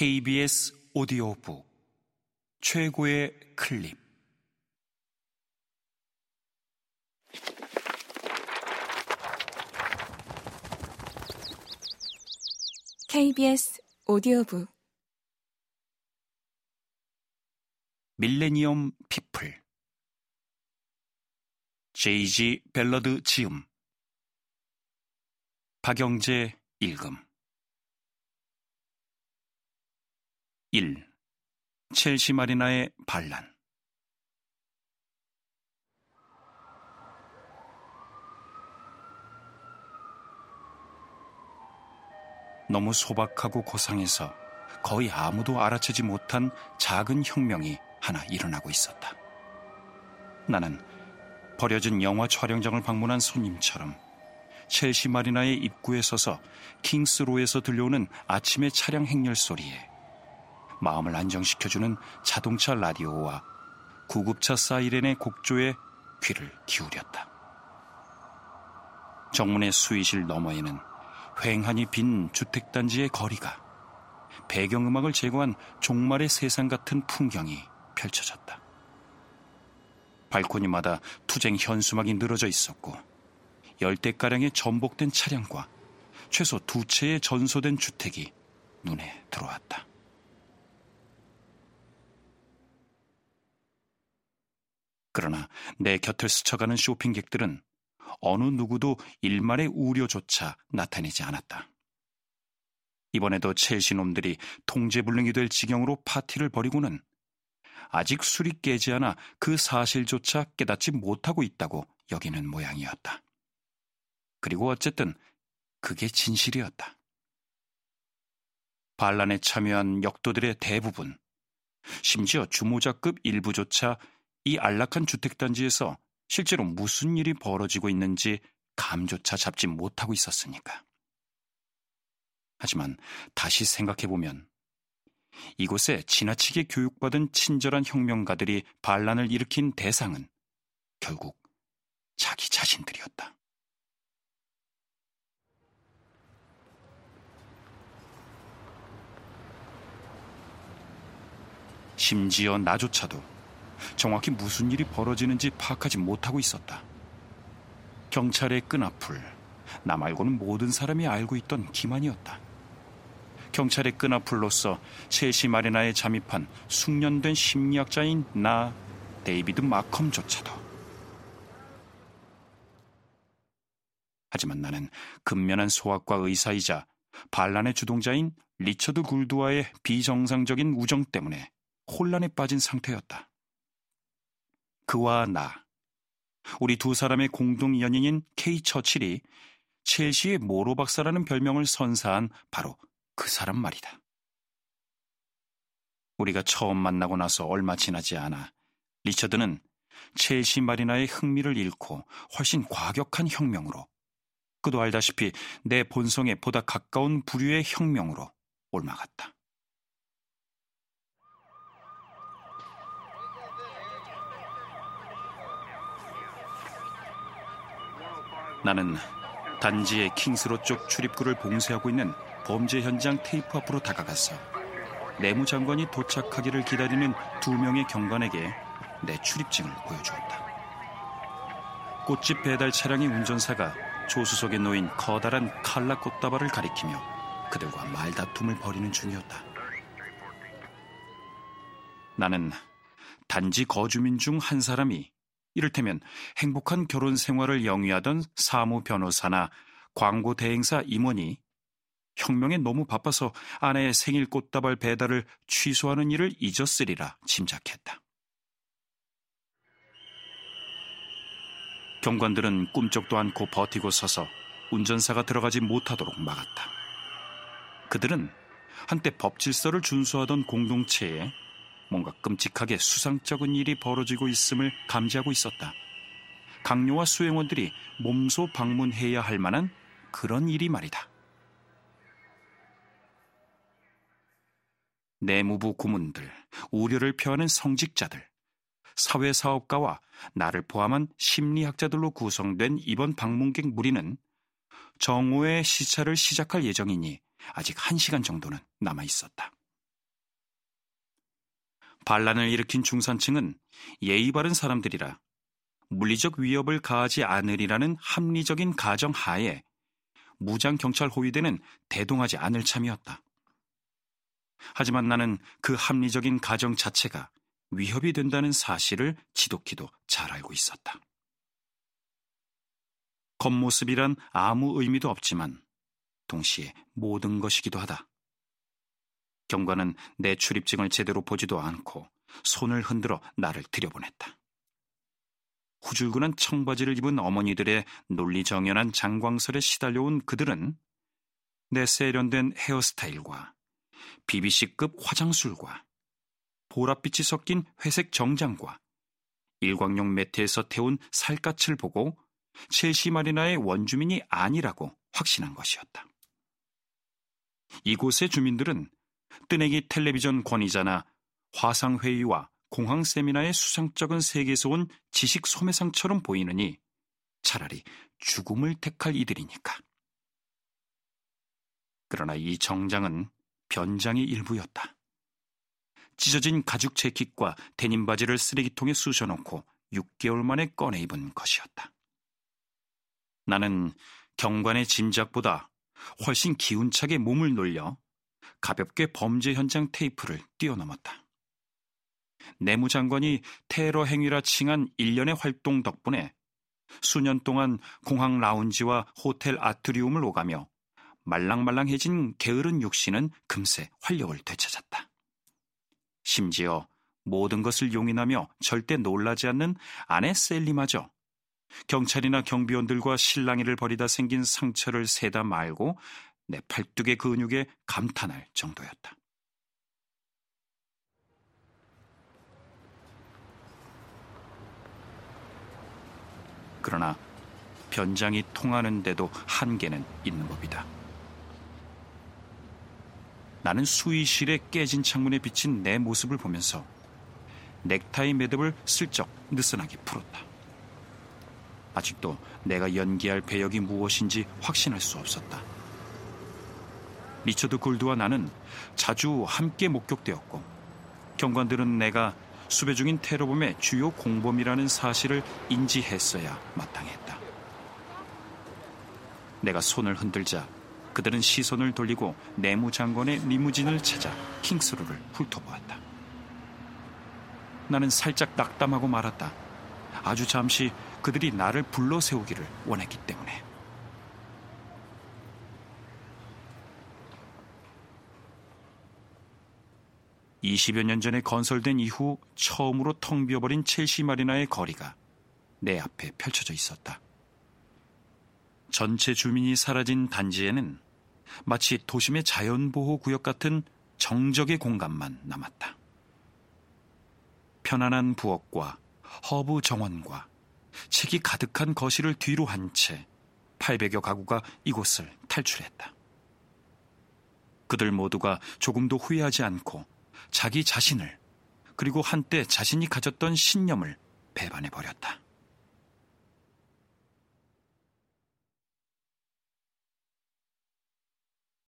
KBS 오디오북 최고의 클립. KBS 오디오북. 밀레니엄 피플. 제이지 벨러드 지음. 박영재 읽음 1. 첼시 마리나의 반란 너무 소박하고 고상해서 거의 아무도 알아채지 못한 작은 혁명이 하나 일어나고 있었다. 나는 버려진 영화 촬영장을 방문한 손님처럼 첼시 마리나의 입구에 서서 킹스로에서 들려오는 아침의 차량 행렬 소리에 마음을 안정시켜주는 자동차 라디오와 구급차 사이렌의 곡조에 귀를 기울였다. 정문의 수의실 너머에는 휑하니 빈 주택단지의 거리가 배경음악을 제거한 종말의 세상 같은 풍경이 펼쳐졌다. 발코니마다 투쟁 현수막이 늘어져 있었고 열대가량의 전복된 차량과 최소 두 채의 전소된 주택이 눈에 들어왔다. 그러나 내 곁을 스쳐가는 쇼핑객들은 어느 누구도 일말의 우려조차 나타내지 않았다. 이번에도 첼시 놈들이 통제불능이 될 지경으로 파티를 벌이고는 아직 술이 깨지 않아 그 사실조차 깨닫지 못하고 있다고 여기는 모양이었다. 그리고 어쨌든 그게 진실이었다. 반란에 참여한 역도들의 대부분, 심지어 주모자급 일부조차 이 안락한 주택단지에서 실제로 무슨 일이 벌어지고 있는지 감조차 잡지 못하고 있었으니까. 하지만 다시 생각해보면 이곳에 지나치게 교육받은 친절한 혁명가들이 반란을 일으킨 대상은 결국 자기 자신들이었다. 심지어 나조차도 정확히 무슨 일이 벌어지는지 파악하지 못하고 있었다. 경찰의 끄나풀을 나 말고는 모든 사람이 알고 있던 기만이었다. 경찰의 끄나풀로서 첼시 마리나에 잠입한 숙련된 심리학자인 나 데이비드 마컴조차도. 하지만 나는 근면한 소아과 의사이자 반란의 주동자인 리처드 굴드와의 비정상적인 우정 때문에 혼란에 빠진 상태였다. 그와 나, 우리 두 사람의 공동 연인인 케이 처칠이 첼시의 모로 박사라는 별명을 선사한 바로 그 사람 말이다. 우리가 처음 만나고 나서 얼마 지나지 않아 리처드는 첼시 마리나의 흥미를 잃고 훨씬 과격한 혁명으로 그도 알다시피 내 본성에 보다 가까운 부류의 혁명으로 옮아갔다. 나는 단지의 킹스로 쪽 출입구를 봉쇄하고 있는 범죄 현장 테이프 앞으로 다가갔어. 내무장관이 도착하기를 기다리는 두 명의 경관에게 내 출입증을 보여주었다. 꽃집 배달 차량의 운전사가 조수석에 놓인 커다란 칼라 꽃다발을 가리키며 그들과 말다툼을 벌이는 중이었다. 나는 단지 거주민 중 한 사람이 이를테면 행복한 결혼 생활을 영위하던 사무 변호사나 광고 대행사 임원이 혁명에 너무 바빠서 아내의 생일 꽃다발 배달을 취소하는 일을 잊었으리라 짐작했다. 경관들은 꿈쩍도 않고 버티고 서서 운전사가 들어가지 못하도록 막았다. 그들은 한때 법 질서를 준수하던 공동체에 뭔가 끔찍하게 수상쩍은 일이 벌어지고 있음을 감지하고 있었다. 강요와 수행원들이 몸소 방문해야 할 만한 그런 일이 말이다. 내무부 고문들, 우려를 표하는 성직자들, 사회사업가와 나를 포함한 심리학자들로 구성된 이번 방문객 무리는 정오의 시차를 시작할 예정이니 아직 한 시간 정도는 남아 있었다. 반란을 일으킨 중산층은 예의 바른 사람들이라 물리적 위협을 가하지 않으리라는 합리적인 가정 하에 무장 경찰 호위대는 대동하지 않을 참이었다. 하지만 나는 그 합리적인 가정 자체가 위협이 된다는 사실을 지독히도 잘 알고 있었다. 겉모습이란 아무 의미도 없지만 동시에 모든 것이기도 하다. 경관은 내 출입증을 제대로 보지도 않고 손을 흔들어 나를 들여보냈다. 후줄근한 청바지를 입은 어머니들의 논리정연한 장광설에 시달려온 그들은 내 세련된 헤어스타일과 BBC급 화장술과 보랏빛이 섞인 회색 정장과 일광용 매트에서 태운 살갗을 보고 첼시 마리나의 원주민이 아니라고 확신한 것이었다. 이곳의 주민들은 뜨내기 텔레비전 권위자나 화상회의와 공항 세미나의 수상적인 세계에서 온 지식 소매상처럼 보이느니 차라리 죽음을 택할 이들이니까. 그러나 이 정장은 변장의 일부였다. 찢어진 가죽 재킷과 데님 바지를 쓰레기통에 쑤셔놓고 6개월 만에 꺼내 입은 것이었다. 나는 경관의 짐작보다 훨씬 기운차게 몸을 놀려 가볍게 범죄 현장 테이프를 뛰어넘었다. 내무장관이 테러 행위라 칭한 일련의 활동 덕분에 수년 동안 공항 라운지와 호텔 아트리움을 오가며 말랑말랑해진 게으른 육신은 금세 활력을 되찾았다. 심지어 모든 것을 용인하며 절대 놀라지 않는 아내 셀리마저 경찰이나 경비원들과 실랑이를 벌이다 생긴 상처를 세다 말고 내 팔뚝의 근육에 감탄할 정도였다. 그러나 변장이 통하는데도 한계는 있는 법이다. 나는 수의실에 깨진 창문에 비친 내 모습을 보면서 넥타이 매듭을 슬쩍 느슨하게 풀었다. 아직도 내가 연기할 배역이 무엇인지 확신할 수 없었다. 리처드 골드와 나는 자주 함께 목격되었고 경관들은 내가 수배 중인 테러범의 주요 공범이라는 사실을 인지했어야 마땅했다. 내가 손을 흔들자 그들은 시선을 돌리고 내무장관의 리무진을 찾아 킹스로를 훑어보았다. 나는 살짝 낙담하고 말았다. 아주 잠시 그들이 나를 불러 세우기를 원했기 때문에. 20여 년 전에 건설된 이후 처음으로 텅 비어버린 첼시 마리나의 거리가 내 앞에 펼쳐져 있었다. 전체 주민이 사라진 단지에는 마치 도심의 자연보호 구역 같은 정적의 공간만 남았다. 편안한 부엌과 허브 정원과 책이 가득한 거실을 뒤로 한 채 800여 가구가 이곳을 탈출했다. 그들 모두가 조금도 후회하지 않고 자기 자신을 그리고 한때 자신이 가졌던 신념을 배반해 버렸다.